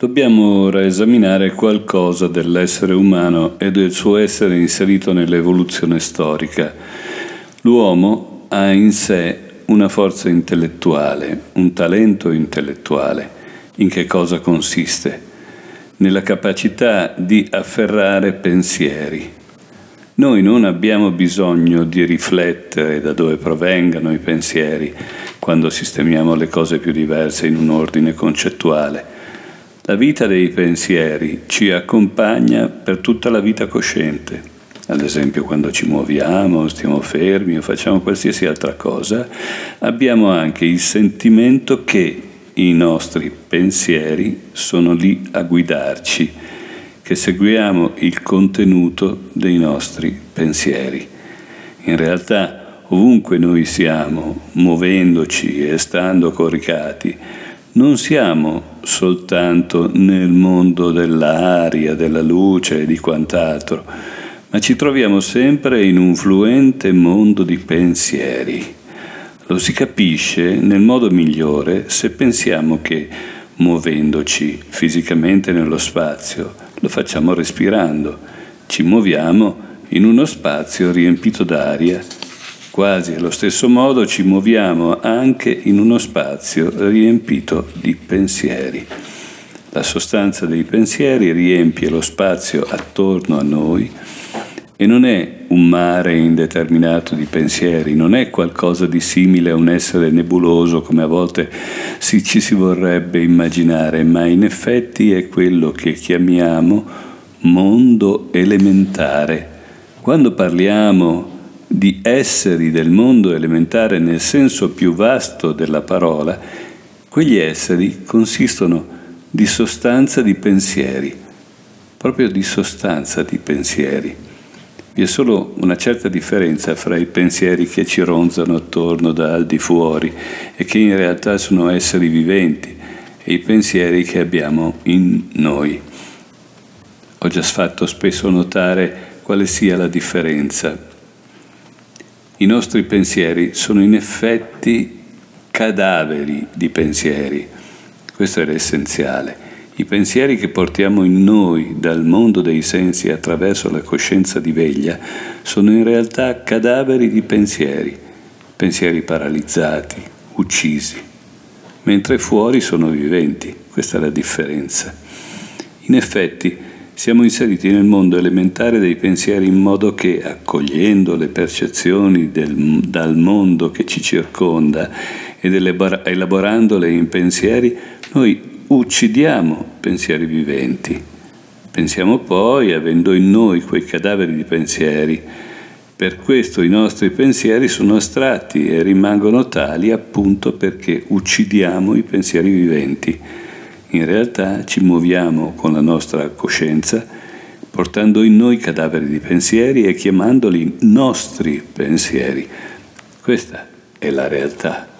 Dobbiamo ora esaminare qualcosa dell'essere umano e del suo essere inserito nell'evoluzione storica. L'uomo ha in sé una forza intellettuale, un talento intellettuale. In che cosa consiste? Nella capacità di afferrare pensieri. Noi non abbiamo bisogno di riflettere da dove provengano i pensieri quando sistemiamo le cose più diverse in un ordine concettuale la vita dei pensieri ci accompagna per tutta la vita cosciente. Ad esempio quando ci muoviamo, stiamo fermi o facciamo qualsiasi altra cosa, abbiamo anche il sentimento che i nostri pensieri sono lì a guidarci, che seguiamo il contenuto dei nostri pensieri. In realtà ovunque noi siamo, muovendoci e stando coricati, non siamo soltanto nel mondo dell'aria, della luce e di quant'altro, ma ci troviamo sempre in un fluente mondo di pensieri. Lo si capisce nel modo migliore se pensiamo che muovendoci fisicamente nello spazio, lo facciamo respirando, ci muoviamo in uno spazio riempito d'aria Quasi allo stesso modo ci muoviamo anche in uno spazio riempito di pensieri. La sostanza dei pensieri riempie lo spazio attorno a noi e non è un mare indeterminato di pensieri, non è qualcosa di simile a un essere nebuloso come a volte si, ci si vorrebbe immaginare, ma in effetti è quello che chiamiamo mondo elementare. Quando parliamo di esseri del mondo elementare nel senso più vasto della parola, quegli esseri consistono di sostanza di pensieri, proprio di sostanza di pensieri. Vi è solo una certa differenza fra i pensieri che ci ronzano attorno da al di fuori e che in realtà sono esseri viventi e i pensieri che abbiamo in noi. Ho già fatto spesso notare quale sia la differenza i nostri pensieri sono in effetti cadaveri di pensieri. Questo è l'essenziale. I pensieri che portiamo in noi dal mondo dei sensi attraverso la coscienza di veglia sono in realtà cadaveri di pensieri, pensieri paralizzati, uccisi, mentre fuori sono viventi. Questa è la differenza. In effetti, siamo inseriti nel mondo elementare dei pensieri in modo che, accogliendo le percezioni del, dal mondo che ci circonda ed elaborandole in pensieri, noi uccidiamo pensieri viventi. Pensiamo poi, avendo in noi quei cadaveri di pensieri, per questo i nostri pensieri sono astratti e rimangono tali appunto perché uccidiamo i pensieri viventi in realtà ci muoviamo con la nostra coscienza portando in noi cadaveri di pensieri e chiamandoli nostri pensieri. Questa è la realtà.